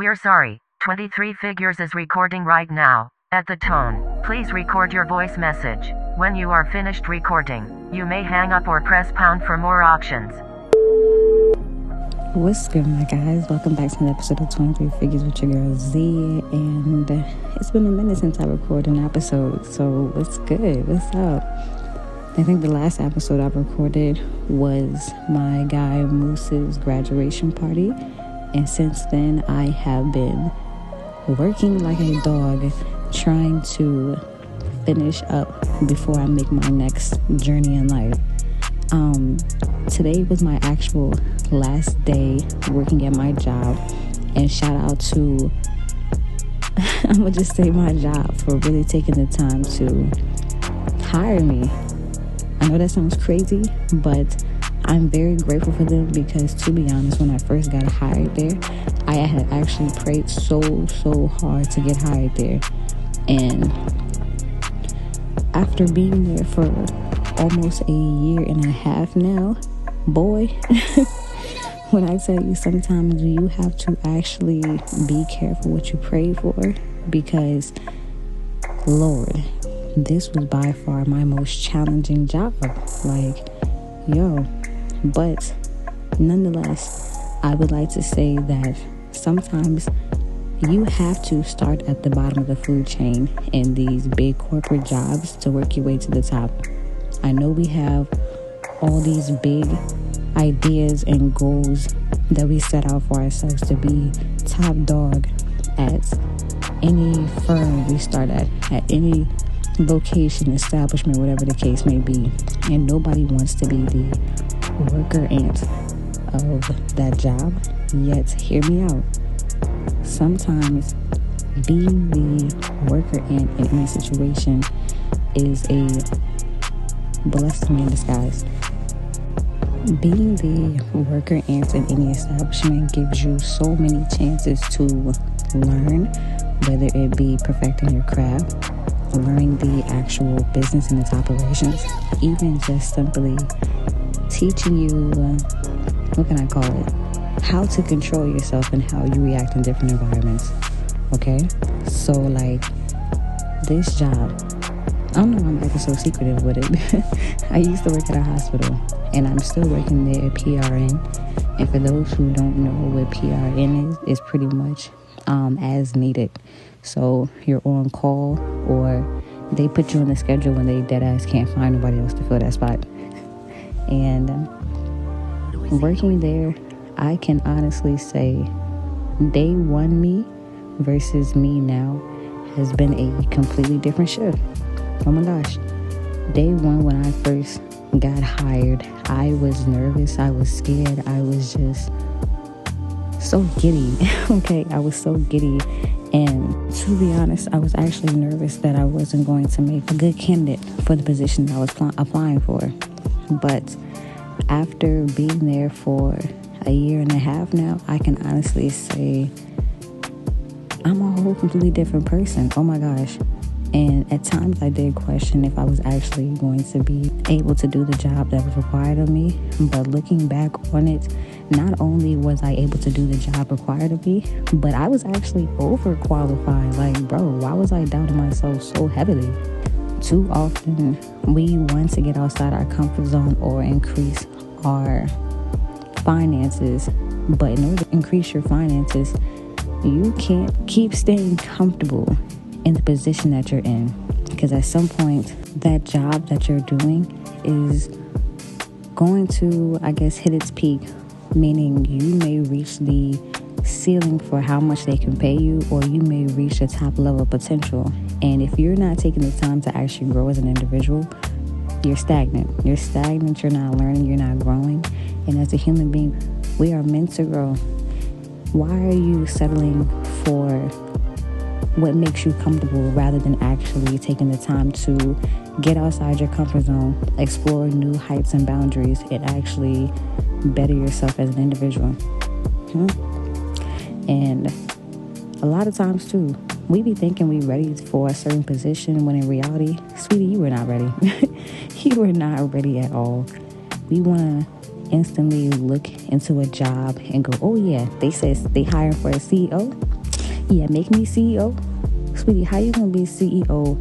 We're sorry. 23 Figures is recording right now. At the tone, please record your voice message. When you are finished recording, you may hang up or press pound for more options. What's good, my guys? Welcome back to another episode of 23 Figures with your girl Z. And it's been a minute since I recorded an episode, so what's good? What's up? I think the last episode I recorded was my guy Moose's graduation party. And since then, I have been working like a dog, trying to finish up before I make my next journey in life. Um, today was my actual last day working at my job, and shout out to I'm gonna just say my job for really taking the time to hire me. I know that sounds crazy, but I'm very grateful for them because, to be honest, when I first got hired there, I had actually prayed so, so hard to get hired there. And after being there for almost a year and a half now, boy, when I tell you sometimes you have to actually be careful what you pray for because, Lord, this was by far my most challenging job. Like, yo, but nonetheless, I would like to say that sometimes you have to start at the bottom of the food chain in these big corporate jobs to work your way to the top. I know we have all these big ideas and goals that we set out for ourselves to be top dog at any firm we start at, at any location, establishment, whatever the case may be. And nobody wants to be the worker ant of that job. Yet, hear me out. Sometimes being the worker ant in any situation is a blessing in disguise. Being the worker ant in any establishment gives you so many chances to learn, whether it be perfecting your craft, learning the actual business and its operations, even just simply teaching you, uh, what can I call it? How to control yourself and how you react in different environments. Okay? So, like, this job, I don't know why I'm acting so secretive with it. I used to work at a hospital and I'm still working there PRN. And for those who don't know what PRN is, it's pretty much um, as needed. So you're on call or they put you on the schedule when they dead ass can't find nobody else to fill that spot. And working there, I can honestly say day one me versus me now has been a completely different shift. Oh my gosh. Day one, when I first got hired, I was nervous, I was scared, I was just so giddy. okay, I was so giddy. And to be honest, I was actually nervous that I wasn't going to make a good candidate for the position I was pl- applying for. But after being there for a year and a half now, I can honestly say I'm a whole completely different person. Oh my gosh. And at times I did question if I was actually going to be able to do the job that was required of me. But looking back on it, not only was I able to do the job required of me, but I was actually overqualified. Like, bro, why was I doubting myself so heavily? Too often we want to get outside our comfort zone or increase our finances. But in order to increase your finances, you can't keep staying comfortable in the position that you're in. Because at some point, that job that you're doing is going to, I guess, hit its peak, meaning you may reach the ceiling for how much they can pay you, or you may reach a top level potential. And if you're not taking the time to actually grow as an individual, you're stagnant. You're stagnant, you're not learning, you're not growing. And as a human being, we are meant to grow. Why are you settling for what makes you comfortable rather than actually taking the time to get outside your comfort zone, explore new heights and boundaries, and actually better yourself as an individual? Hmm? And a lot of times, too, we be thinking we ready for a certain position when in reality, sweetie, you were not ready. you were not ready at all. We want to instantly look into a job and go, oh, yeah, they said they hiring for a CEO. Yeah, make me CEO. Sweetie, how you gonna be CEO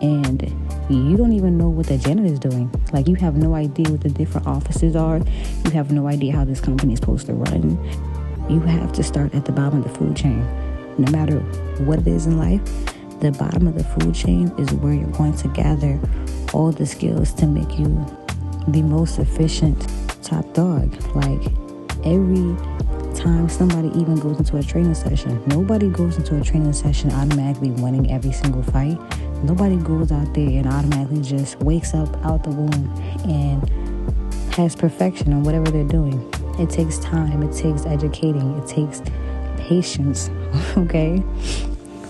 and you don't even know what the janitor is doing? Like you have no idea what the different offices are. You have no idea how this company is supposed to run. You have to start at the bottom of the food chain. No matter what it is in life, the bottom of the food chain is where you're going to gather all the skills to make you the most efficient top dog. Like every time somebody even goes into a training session, nobody goes into a training session automatically winning every single fight. Nobody goes out there and automatically just wakes up out the womb and has perfection on whatever they're doing. It takes time, it takes educating, it takes patience, okay?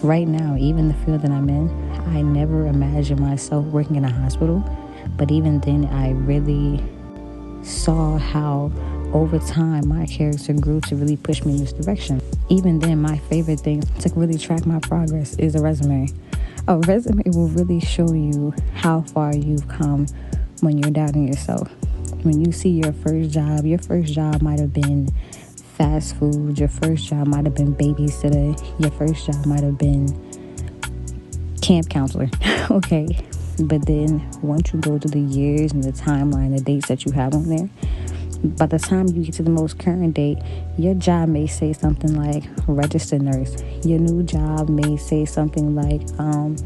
Right now, even the field that I'm in, I never imagined myself working in a hospital, but even then, I really saw how over time my character grew to really push me in this direction. Even then, my favorite thing to really track my progress is a resume. A resume will really show you how far you've come when you're doubting yourself. When you see your first job, your first job might have been fast food, your first job might have been babysitter, your first job might have been camp counselor, okay? But then once you go to the years and the timeline, the dates that you have on there, by the time you get to the most current date, your job may say something like registered nurse. Your new job may say something like um,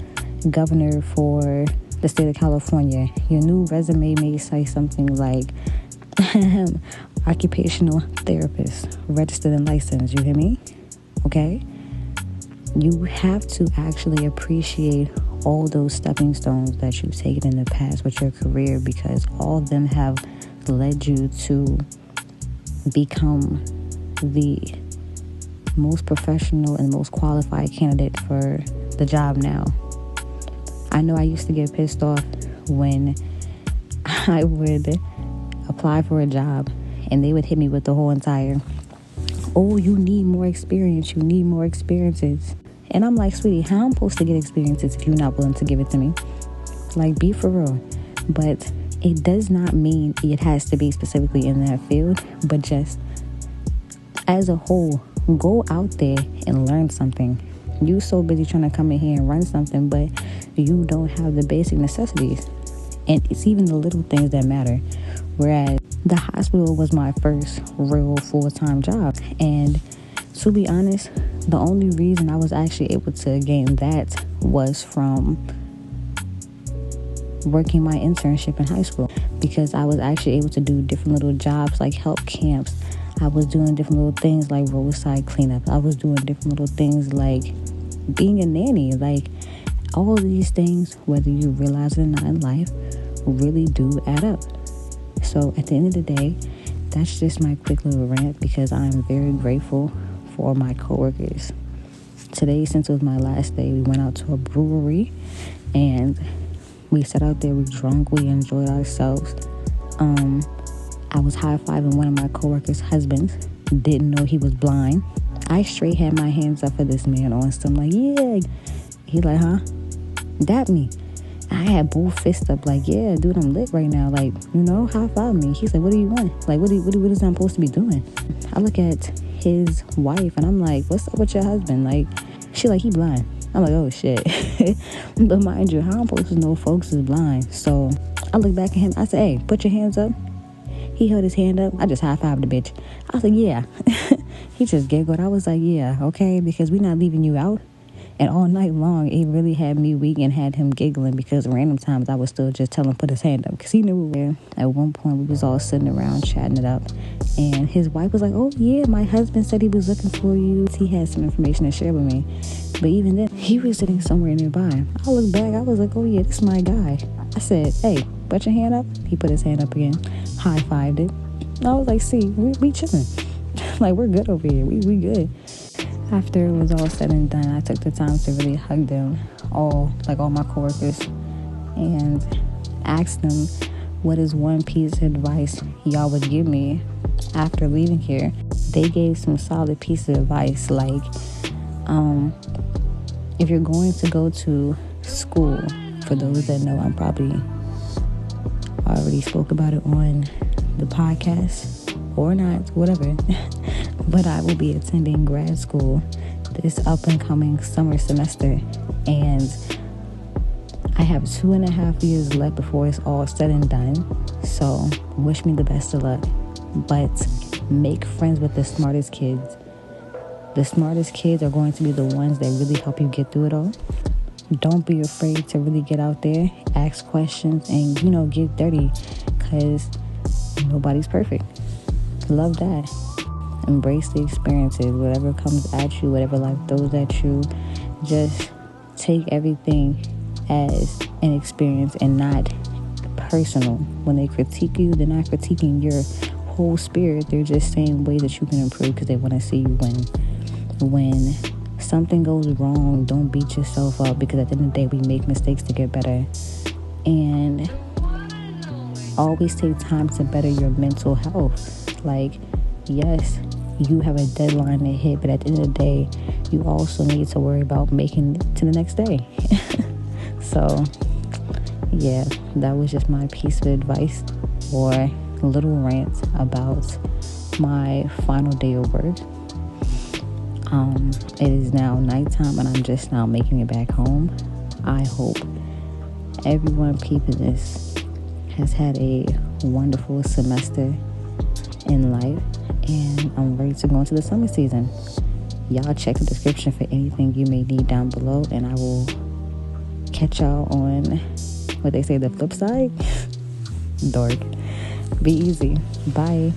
governor for the state of California. Your new resume may say something like occupational therapist, registered and licensed. You hear me? Okay? You have to actually appreciate all those stepping stones that you've taken in the past with your career because all of them have led you to become the most professional and most qualified candidate for the job now. I know I used to get pissed off when I would apply for a job and they would hit me with the whole entire, oh, you need more experience, you need more experiences. And I'm like, sweetie, how am I supposed to get experiences if you're not willing to give it to me? Like, be for real. But it does not mean it has to be specifically in that field, but just as a whole, go out there and learn something. You so busy trying to come in here and run something, but you don't have the basic necessities. And it's even the little things that matter. Whereas the hospital was my first real full time job. And to be honest, the only reason I was actually able to gain that was from working my internship in high school because I was actually able to do different little jobs like help camps. I was doing different little things like roadside cleanup. I was doing different little things like being a nanny. Like all these things, whether you realize it or not in life, really do add up. So at the end of the day, that's just my quick little rant because I'm very grateful for my coworkers. Today, since it was my last day, we went out to a brewery and we sat out there, we drunk, we enjoyed ourselves. Um, I was high fiving one of my coworkers' husbands. Didn't know he was blind. I straight had my hands up for this man on some like, yeah. He like, huh? Dap me. I had both fists up, like, yeah, dude, I'm lit right now. Like, you know, high five me. He's like, what do you want? Like, what do you, what, do, what is I'm supposed to be doing? I look at his wife and I'm like, what's up with your husband? Like, she like, he blind. I'm like, oh shit. but mind you, how I'm supposed to know folks is blind? So I look back at him. I said, hey, put your hands up. He held his hand up. I just high fived the bitch. I was like, yeah. he just giggled. I was like, yeah, okay, because we're not leaving you out. And all night long, it really had me weak and had him giggling because random times I was still just telling him put his hand up because he knew we were. At one point, we was all sitting around chatting it up, and his wife was like, "Oh yeah, my husband said he was looking for you. He had some information to share with me." But even then, he was sitting somewhere nearby. I looked back. I was like, "Oh yeah, this is my guy." I said, "Hey, put your hand up." He put his hand up again, high fived it. I was like, "See, we, we chilling. like we're good over here. We we good." After it was all said and done, I took the time to really hug them all, like all my coworkers, and asked them what is one piece of advice y'all would give me after leaving here. They gave some solid piece of advice, like um, if you're going to go to school, for those that know, I'm probably already spoke about it on the podcast or not, whatever. but I will be attending grad school this up and coming summer semester. And I have two and a half years left before it's all said and done. So, wish me the best of luck. But make friends with the smartest kids. The smartest kids are going to be the ones that really help you get through it all. Don't be afraid to really get out there, ask questions, and you know, get dirty because nobody's perfect. Love that. Embrace the experiences, whatever comes at you, whatever life throws at you. Just take everything as an experience and not personal. When they critique you, they're not critiquing your whole spirit. They're just saying ways that you can improve because they want to see you win. When something goes wrong, don't beat yourself up because at the end of the day, we make mistakes to get better. And always take time to better your mental health. Like, yes, you have a deadline to hit, but at the end of the day, you also need to worry about making it to the next day. so, yeah, that was just my piece of advice or little rant about my final day of work. Um, it is now nighttime and I'm just now making it back home. I hope everyone peeping this has had a wonderful semester in life and I'm ready to go into the summer season. Y'all check the description for anything you may need down below, and I will catch y'all on what they say the flip side. Dork. Be easy. Bye.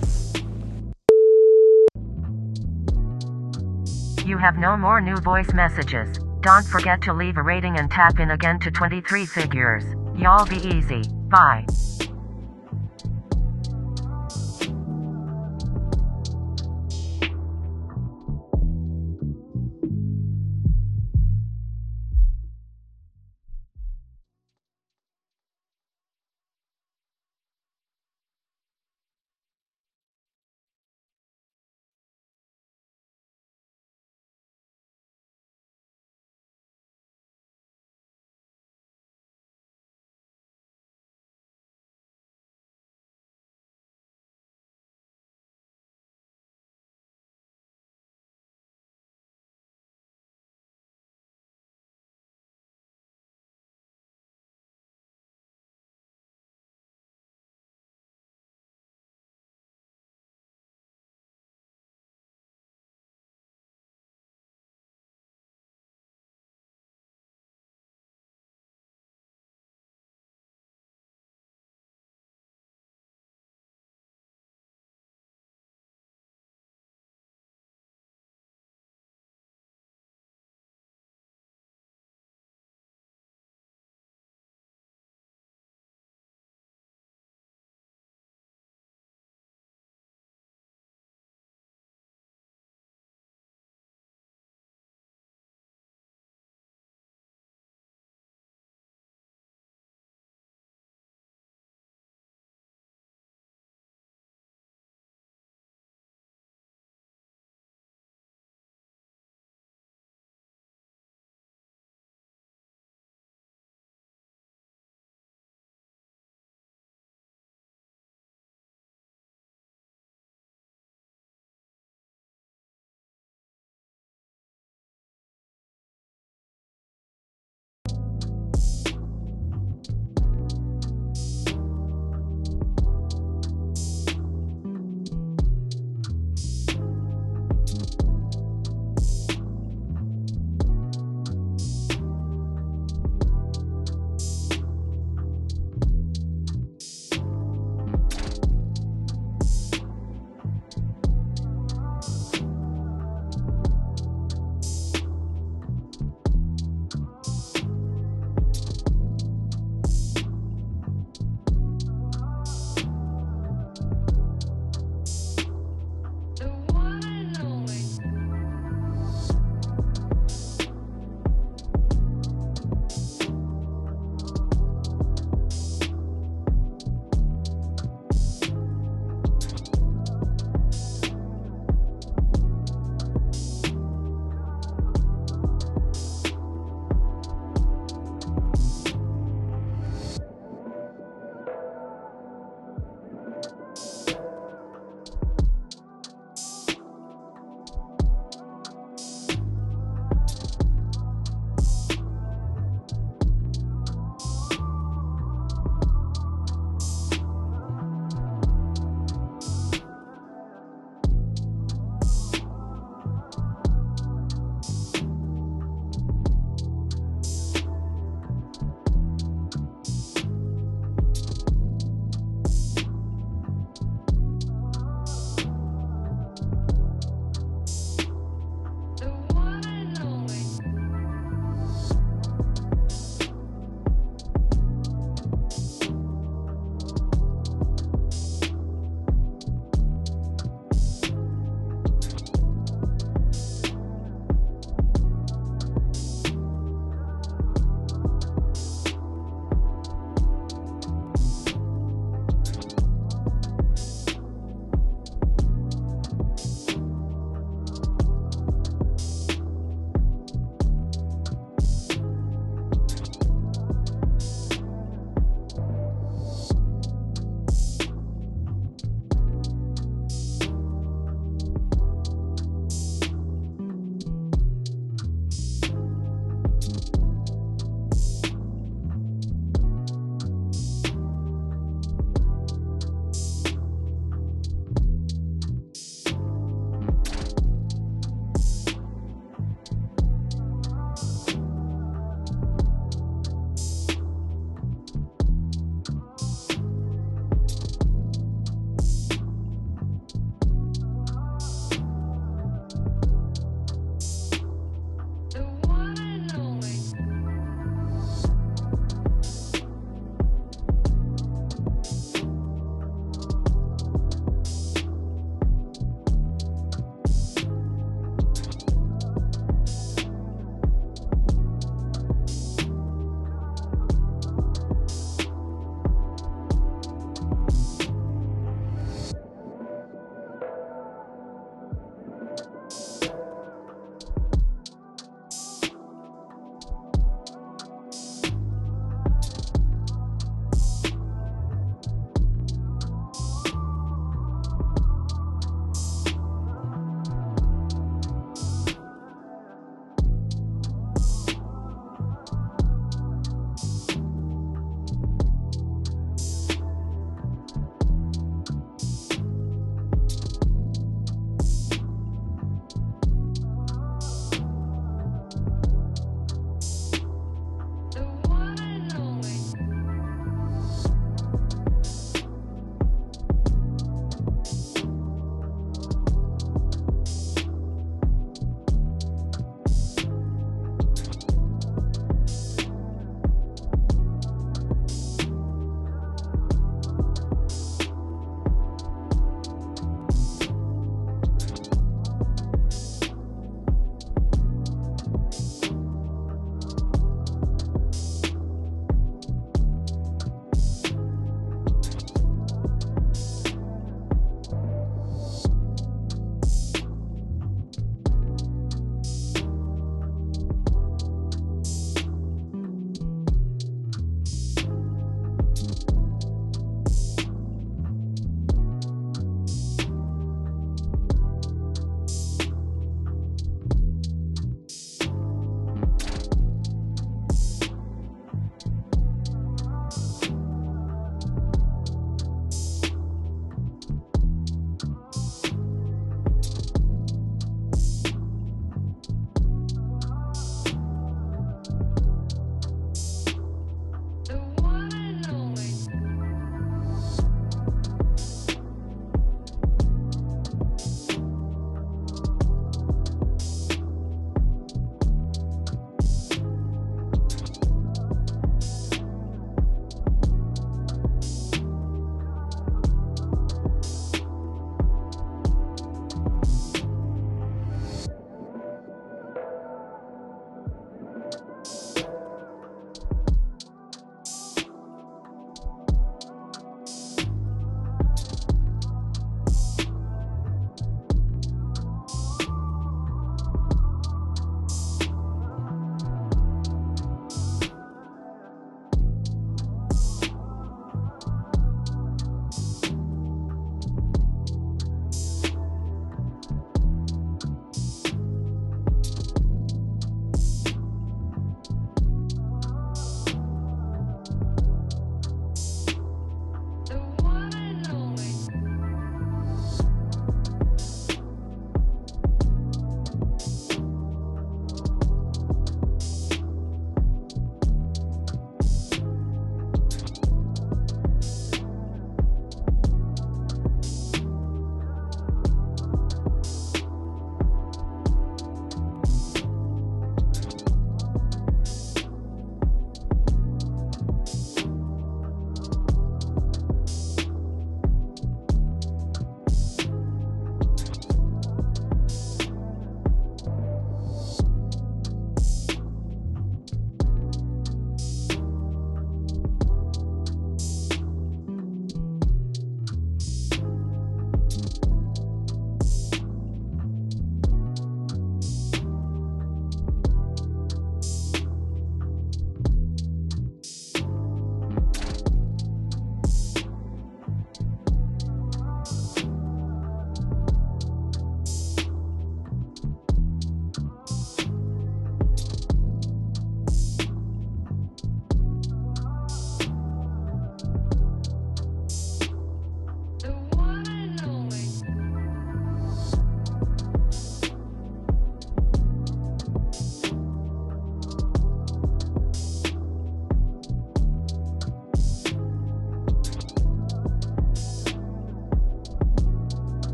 You have no more new voice messages. Don't forget to leave a rating and tap in again to 23 figures. Y'all be easy. Bye.